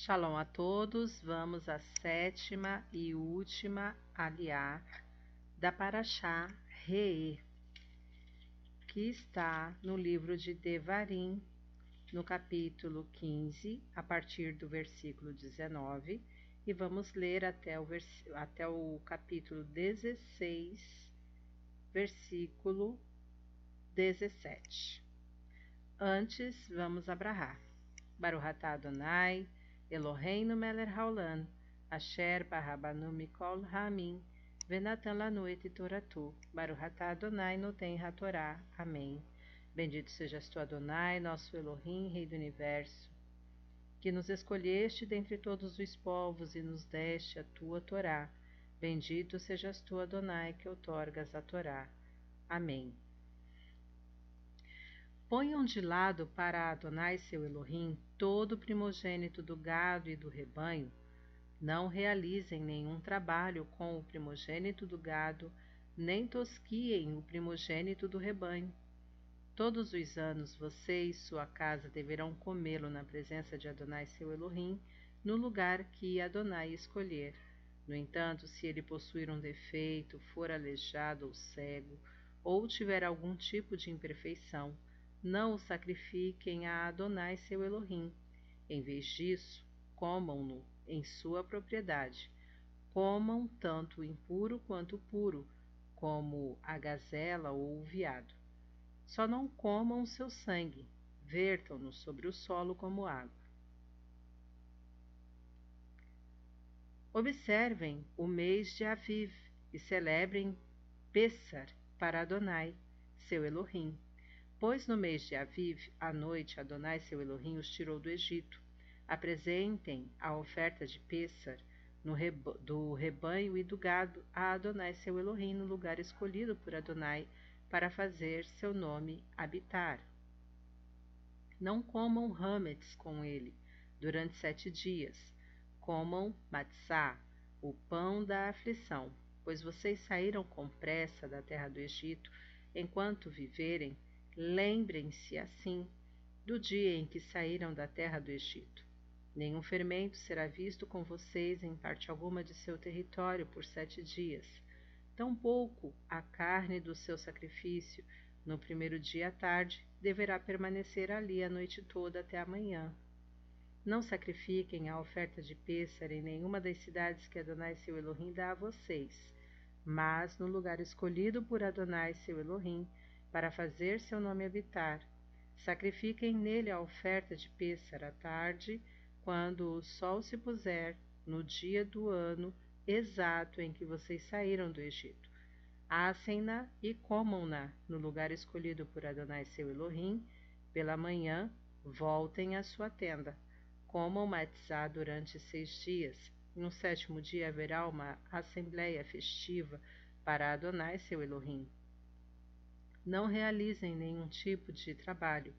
Shalom a todos, vamos à sétima e última aliá da Paraxá Re'e, que está no livro de Devarim, no capítulo 15, a partir do versículo 19, e vamos ler até o, vers... até o capítulo 16, versículo 17. Antes, vamos abrahar. Baruhatá Adonai, Eloheinu Meler Haolam, Asher Barabanu Mikol Ramin, Venatan Lanu et Toratu, Baruhatá Adonai Noten Hatorá. Amém. Bendito sejas tu, Adonai, nosso Elohim, Rei do Universo, que nos escolheste dentre todos os povos e nos deste a tua Torá. Bendito sejas tu, Adonai, que outorgas a Torá. Amém. Ponham de lado para Adonai seu Elohim todo primogênito do gado e do rebanho. Não realizem nenhum trabalho com o primogênito do gado, nem tosquiem o primogênito do rebanho. Todos os anos você e sua casa deverão comê-lo na presença de Adonai seu Elohim, no lugar que Adonai escolher. No entanto, se ele possuir um defeito, for aleijado ou cego, ou tiver algum tipo de imperfeição, não o sacrifiquem a Adonai seu Elohim. Em vez disso, comam-no em sua propriedade. Comam tanto o impuro quanto o puro, como a gazela ou o veado. Só não comam seu sangue, vertam-no sobre o solo como água. Observem o mês de Aviv e celebrem Pessar para Adonai, seu Elohim Pois no mês de Aviv, à noite, Adonai seu Elohim os tirou do Egito. Apresentem a oferta de Pêssar reba do rebanho e do gado a Adonai seu Elohim no lugar escolhido por Adonai para fazer seu nome habitar. Não comam hametz com ele durante sete dias. Comam matzá, o pão da aflição, pois vocês saíram com pressa da terra do Egito. Enquanto viverem, Lembrem-se, assim, do dia em que saíram da terra do Egito. Nenhum fermento será visto com vocês em parte alguma de seu território por sete dias. Tampouco a carne do seu sacrifício, no primeiro dia à tarde, deverá permanecer ali a noite toda até amanhã. Não sacrifiquem a oferta de pêssaro em nenhuma das cidades que Adonai seu Elohim dá a vocês, mas no lugar escolhido por Adonai seu Elohim, para fazer seu nome habitar. Sacrifiquem nele a oferta de pêssaro à tarde, quando o sol se puser, no dia do ano exato em que vocês saíram do Egito. Assem-na e comam-na no lugar escolhido por Adonai seu Elohim. Pela manhã, voltem à sua tenda. Comam matzá durante seis dias. No sétimo dia haverá uma assembleia festiva para Adonai seu Elohim não realizem nenhum tipo de trabalho.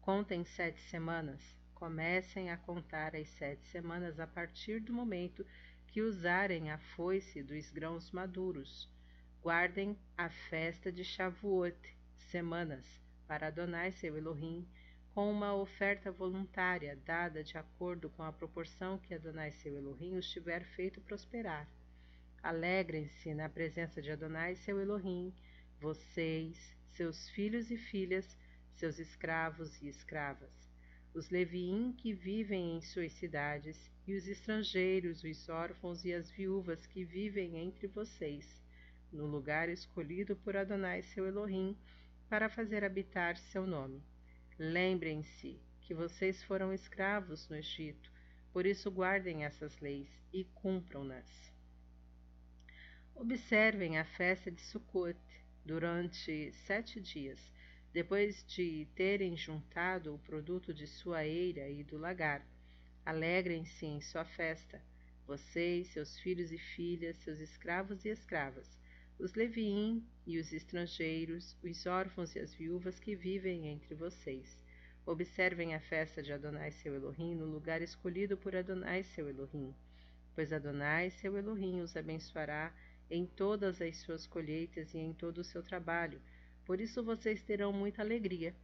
Contem sete semanas. Comecem a contar as sete semanas a partir do momento que usarem a foice dos grãos maduros. Guardem a festa de Shavuot, semanas, para Adonai seu Elohim, com uma oferta voluntária dada de acordo com a proporção que Adonai seu Elohim os tiver feito prosperar. Alegrem-se na presença de Adonai seu Elohim, vocês, seus filhos e filhas, seus escravos e escravas, os leviim que vivem em suas cidades, e os estrangeiros, os órfãos e as viúvas que vivem entre vocês, no lugar escolhido por Adonai seu Elohim, para fazer habitar seu nome. Lembrem-se que vocês foram escravos no Egito, por isso guardem essas leis e cumpram-nas. Observem a festa de Sukkot, durante sete dias, depois de terem juntado o produto de sua eira e do lagar. Alegrem-se em sua festa, vocês, seus filhos e filhas, seus escravos e escravas, os leviim e os estrangeiros, os órfãos e as viúvas que vivem entre vocês. Observem a festa de Adonai seu Elohim no lugar escolhido por Adonai seu Elohim, pois Adonai seu Elohim os abençoará em todas as suas colheitas e em todo o seu trabalho. Por isso vocês terão muita alegria.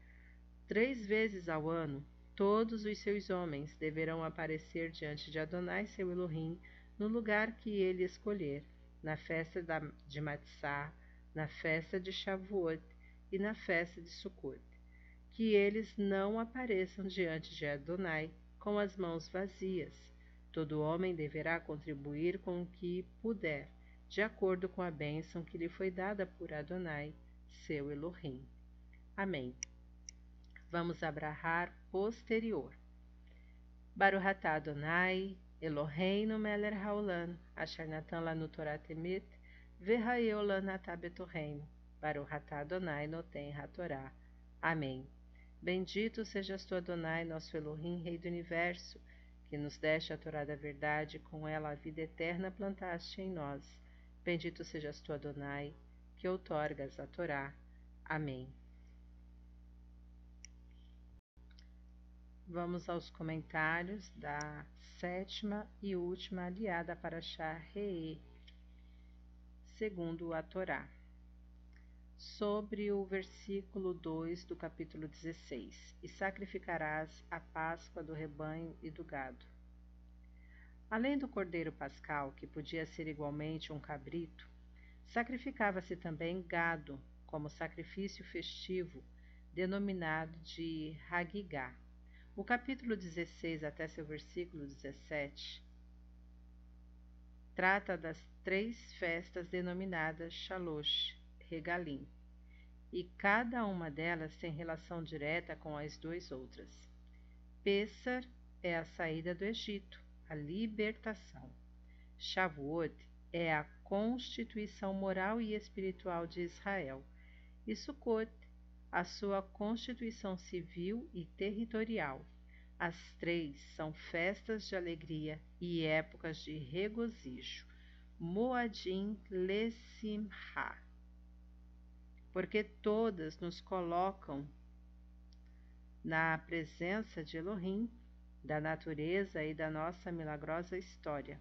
Três vezes ao ano Todos os seus homens deverão aparecer diante de Adonai, seu Elohim, no lugar que ele escolher, na festa de Matzah, na festa de Shavuot e na festa de Sukkot. Que eles não apareçam diante de Adonai com as mãos vazias. Todo homem deverá contribuir com o que puder, de acordo com a bênção que lhe foi dada por Adonai, seu Elohim. Amém. Vamos abrahar posterior. Baruhatá Adonai, Eloheinu meler haolam, asher natan lanu Torah temet, v'hayeu lanatá betorreino, Baruhatá Adonai noten hatorá. Amém. Bendito sejas tu, Adonai, nosso Elohim, Rei do Universo, que nos deste a Torá da verdade, com ela a vida eterna plantaste em nós. Bendito sejas tu, Adonai, que outorgas a Torá. Amém. Vamos aos comentários da sétima e última aliada para Shah Re'e, segundo a Torá. Sobre o versículo 2 do capítulo 16: E sacrificarás a Páscoa do rebanho e do gado. Além do cordeiro pascal, que podia ser igualmente um cabrito, sacrificava-se também gado, como sacrifício festivo, denominado de Hagigá o capítulo 16 até seu versículo 17 trata das três festas denominadas Shalosh, Regalim, e cada uma delas tem relação direta com as duas outras. Pessar é a saída do Egito, a libertação. Shavuot é a constituição moral e espiritual de Israel. E Sukkot a sua constituição civil e territorial. As três são festas de alegria e épocas de regozijo. Moadim Lesimha. Porque todas nos colocam na presença de Elohim, da natureza e da nossa milagrosa história.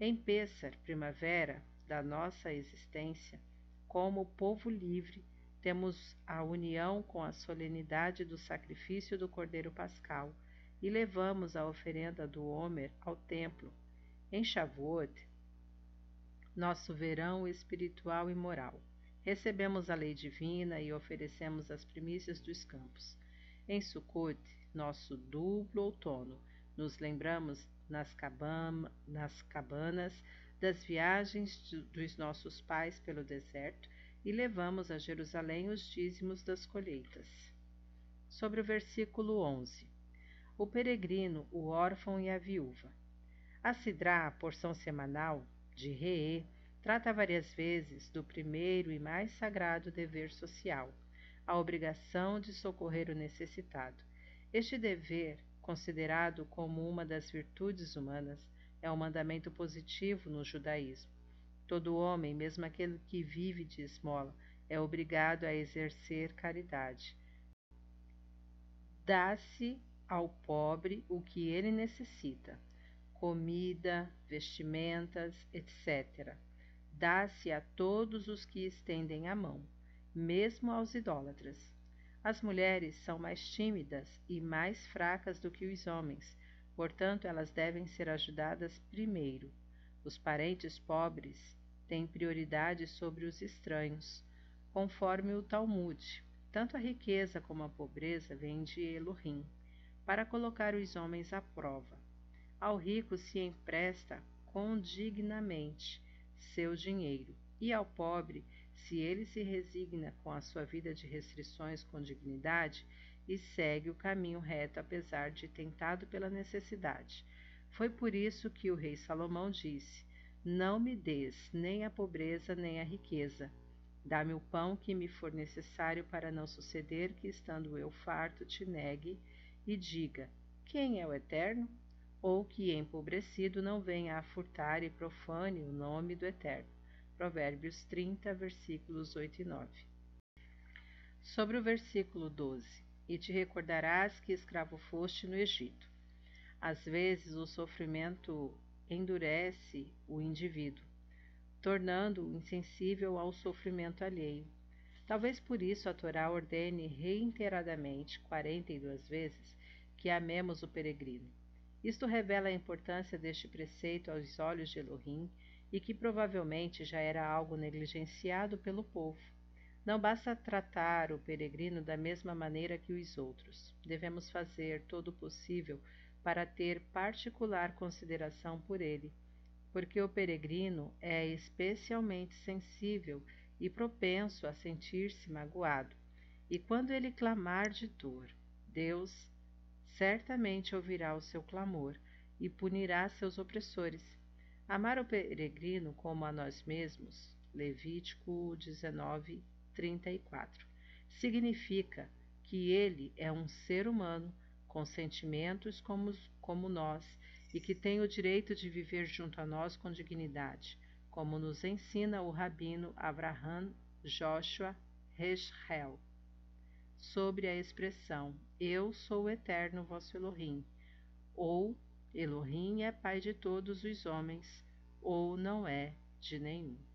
Em Pêssar, primavera da nossa existência, como povo livre, temos a união com a solenidade do sacrifício do Cordeiro Pascal e levamos a oferenda do Homer ao templo. Em Shavuot, nosso verão espiritual e moral, recebemos a lei divina e oferecemos as primícias dos campos. Em Sukkot, nosso duplo outono, nos lembramos nas, nas cabanas das viagens dos nossos pais pelo deserto e levamos a Jerusalém os dízimos das colheitas. Sobre o versículo 11: O peregrino, o órfão e a viúva. A Sidrá, a porção semanal de Reê, trata várias vezes do primeiro e mais sagrado dever social, a obrigação de socorrer o necessitado. Este dever, considerado como uma das virtudes humanas, é um mandamento positivo no judaísmo Todo homem, mesmo aquele que vive de esmola, é obrigado a exercer caridade. Dá-se ao pobre o que ele necessita: comida, vestimentas, etc. Dá-se a todos os que estendem a mão, mesmo aos idólatras. As mulheres são mais tímidas e mais fracas do que os homens, portanto, elas devem ser ajudadas primeiro. Os parentes pobres tem prioridade sobre os estranhos, conforme o Talmud. Tanto a riqueza como a pobreza vêm de Elohim, para colocar os homens à prova. Ao rico se empresta condignamente seu dinheiro, e ao pobre, se ele se resigna com a sua vida de restrições com dignidade e segue o caminho reto apesar de tentado pela necessidade. Foi por isso que o rei Salomão disse: não me des nem a pobreza nem a riqueza. Dá-me o pão que me for necessário para não suceder que, estando eu farto, te negue e diga: Quem é o Eterno? Ou que, empobrecido, não venha a furtar e profane o nome do Eterno. Provérbios 30, versículos 8 e 9. Sobre o versículo 12: E te recordarás que escravo foste no Egito. Às vezes o sofrimento endurece o indivíduo, tornando-o insensível ao sofrimento alheio. Talvez por isso a Torá ordene reiteradamente, 42 vezes, que amemos o peregrino. Isto revela a importância deste preceito aos olhos de Elohim e que provavelmente já era algo negligenciado pelo povo. Não basta tratar o peregrino da mesma maneira que os outros. Devemos fazer todo o possível para ter particular consideração por ele, porque o peregrino é especialmente sensível e propenso a sentir-se magoado. E quando ele clamar de dor, Deus certamente ouvirá o seu clamor e punirá seus opressores. Amar o peregrino como a nós mesmos, Levítico 19, 34, significa que ele é um ser humano com sentimentos como, como nós e que tem o direito de viver junto a nós com dignidade, como nos ensina o rabino Abraham Joshua Heschel sobre a expressão Eu sou o eterno vosso Elohim, ou Elohim é pai de todos os homens, ou não é de nenhum.